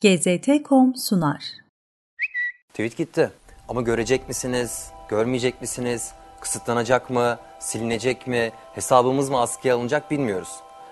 GZT.com sunar. Tweet gitti. Ama görecek misiniz? Görmeyecek misiniz? Kısıtlanacak mı? Silinecek mi? Hesabımız mı askıya alınacak bilmiyoruz.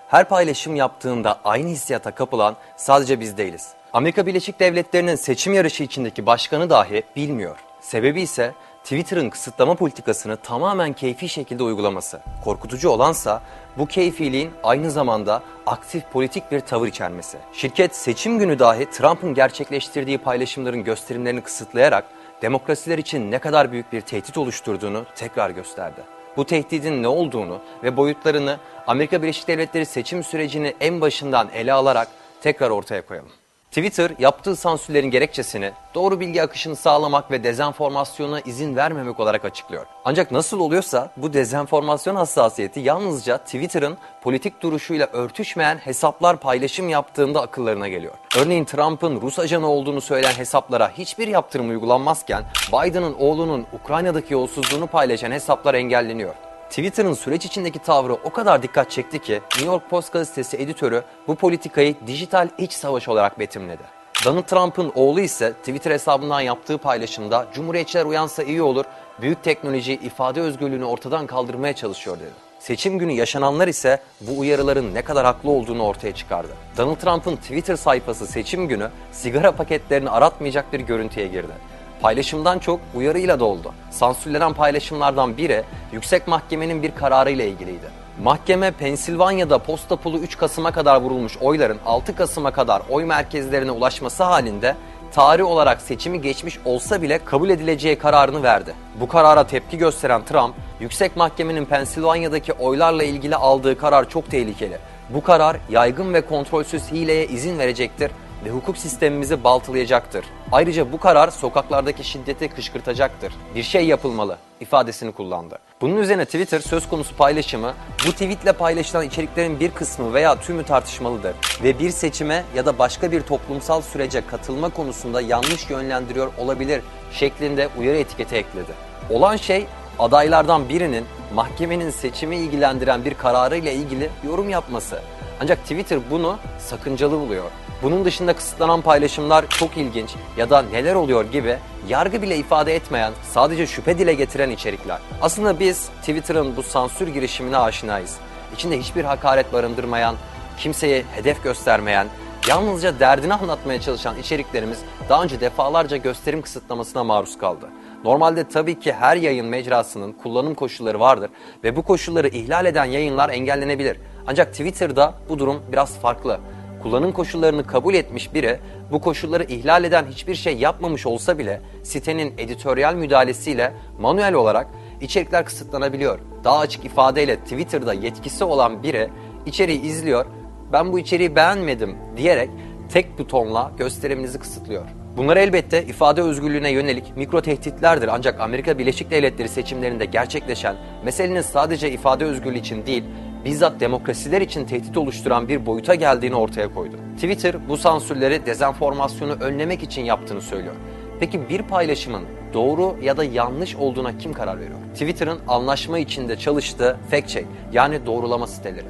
Her paylaşım yaptığında aynı hissiyata kapılan sadece biz değiliz. Amerika Birleşik Devletleri'nin seçim yarışı içindeki başkanı dahi bilmiyor. Sebebi ise Twitter'ın kısıtlama politikasını tamamen keyfi şekilde uygulaması. Korkutucu olansa bu keyfiliğin aynı zamanda aktif politik bir tavır içermesi. Şirket seçim günü dahi Trump'ın gerçekleştirdiği paylaşımların gösterimlerini kısıtlayarak demokrasiler için ne kadar büyük bir tehdit oluşturduğunu tekrar gösterdi. Bu tehdidin ne olduğunu ve boyutlarını Amerika Birleşik Devletleri seçim sürecini en başından ele alarak tekrar ortaya koyalım. Twitter yaptığı sansürlerin gerekçesini doğru bilgi akışını sağlamak ve dezenformasyona izin vermemek olarak açıklıyor. Ancak nasıl oluyorsa bu dezenformasyon hassasiyeti yalnızca Twitter'ın politik duruşuyla örtüşmeyen hesaplar paylaşım yaptığında akıllarına geliyor. Örneğin Trump'ın Rus ajanı olduğunu söyleyen hesaplara hiçbir yaptırım uygulanmazken Biden'ın oğlunun Ukrayna'daki yolsuzluğunu paylaşan hesaplar engelleniyor. Twitter'ın süreç içindeki tavrı o kadar dikkat çekti ki New York Post gazetesi editörü bu politikayı dijital iç savaş olarak betimledi. Donald Trump'ın oğlu ise Twitter hesabından yaptığı paylaşımda Cumhuriyetçiler uyansa iyi olur, büyük teknoloji ifade özgürlüğünü ortadan kaldırmaya çalışıyor dedi. Seçim günü yaşananlar ise bu uyarıların ne kadar haklı olduğunu ortaya çıkardı. Donald Trump'ın Twitter sayfası seçim günü sigara paketlerini aratmayacak bir görüntüye girdi. Paylaşımdan çok uyarıyla doldu. Sansürlenen paylaşımlardan biri yüksek mahkemenin bir kararı ile ilgiliydi. Mahkeme Pensilvanya'da posta pulu 3 Kasım'a kadar vurulmuş oyların 6 Kasım'a kadar oy merkezlerine ulaşması halinde tarih olarak seçimi geçmiş olsa bile kabul edileceği kararını verdi. Bu karara tepki gösteren Trump, yüksek mahkemenin Pensilvanya'daki oylarla ilgili aldığı karar çok tehlikeli. Bu karar yaygın ve kontrolsüz hileye izin verecektir ve hukuk sistemimizi baltalayacaktır. Ayrıca bu karar sokaklardaki şiddeti kışkırtacaktır. Bir şey yapılmalı ifadesini kullandı. Bunun üzerine Twitter söz konusu paylaşımı bu tweetle paylaşılan içeriklerin bir kısmı veya tümü tartışmalıdır ve bir seçime ya da başka bir toplumsal sürece katılma konusunda yanlış yönlendiriyor olabilir şeklinde uyarı etiketi ekledi. Olan şey adaylardan birinin mahkemenin seçimi ilgilendiren bir kararı ile ilgili yorum yapması. Ancak Twitter bunu sakıncalı buluyor. Bunun dışında kısıtlanan paylaşımlar çok ilginç ya da neler oluyor gibi yargı bile ifade etmeyen, sadece şüphe dile getiren içerikler. Aslında biz Twitter'ın bu sansür girişimine aşinayız. İçinde hiçbir hakaret barındırmayan, kimseye hedef göstermeyen, yalnızca derdini anlatmaya çalışan içeriklerimiz daha önce defalarca gösterim kısıtlamasına maruz kaldı. Normalde tabii ki her yayın mecrasının kullanım koşulları vardır ve bu koşulları ihlal eden yayınlar engellenebilir. Ancak Twitter'da bu durum biraz farklı kullanım koşullarını kabul etmiş biri bu koşulları ihlal eden hiçbir şey yapmamış olsa bile sitenin editoryal müdahalesiyle manuel olarak içerikler kısıtlanabiliyor. Daha açık ifadeyle Twitter'da yetkisi olan biri içeriği izliyor, ben bu içeriği beğenmedim diyerek tek butonla gösteriminizi kısıtlıyor. Bunlar elbette ifade özgürlüğüne yönelik mikro tehditlerdir ancak Amerika Birleşik Devletleri seçimlerinde gerçekleşen meselenin sadece ifade özgürlüğü için değil, bizzat demokrasiler için tehdit oluşturan bir boyuta geldiğini ortaya koydu. Twitter bu sansürleri dezenformasyonu önlemek için yaptığını söylüyor. Peki bir paylaşımın doğru ya da yanlış olduğuna kim karar veriyor? Twitter'ın anlaşma içinde çalıştığı fact check yani doğrulama siteleri.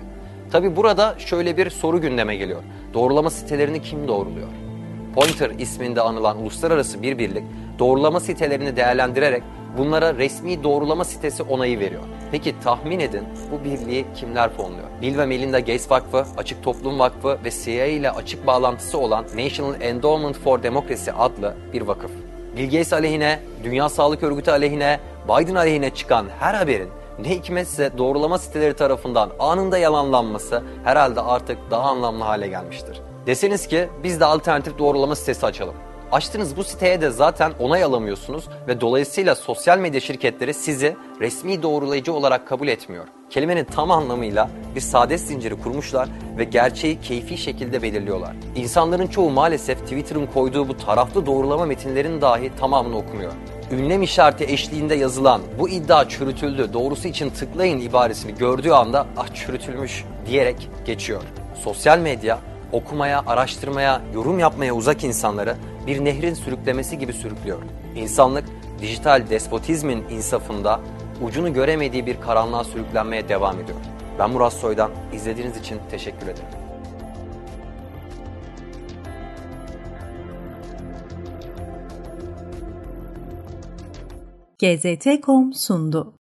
Tabi burada şöyle bir soru gündeme geliyor. Doğrulama sitelerini kim doğruluyor? Pointer isminde anılan uluslararası bir birlik doğrulama sitelerini değerlendirerek bunlara resmi doğrulama sitesi onayı veriyor. Peki tahmin edin bu birliği kimler fonluyor? Bill ve Melinda Gates Vakfı, Açık Toplum Vakfı ve CIA ile açık bağlantısı olan National Endowment for Democracy adlı bir vakıf. Bill Gates aleyhine, Dünya Sağlık Örgütü aleyhine, Biden aleyhine çıkan her haberin ne hikmetse doğrulama siteleri tarafından anında yalanlanması herhalde artık daha anlamlı hale gelmiştir. Deseniz ki biz de alternatif doğrulama sitesi açalım. Açtığınız bu siteye de zaten onay alamıyorsunuz ve dolayısıyla sosyal medya şirketleri sizi resmi doğrulayıcı olarak kabul etmiyor. Kelimenin tam anlamıyla bir saadet zinciri kurmuşlar ve gerçeği keyfi şekilde belirliyorlar. İnsanların çoğu maalesef Twitter'ın koyduğu bu taraflı doğrulama metinlerin dahi tamamını okumuyor. Ünlem işareti eşliğinde yazılan bu iddia çürütüldü doğrusu için tıklayın ibaresini gördüğü anda ah çürütülmüş diyerek geçiyor. Sosyal medya okumaya, araştırmaya, yorum yapmaya uzak insanları bir nehrin sürüklemesi gibi sürüklüyor. İnsanlık dijital despotizmin insafında ucunu göremediği bir karanlığa sürüklenmeye devam ediyor. Ben Murat Soy'dan izlediğiniz için teşekkür ederim. GZT.com sundu.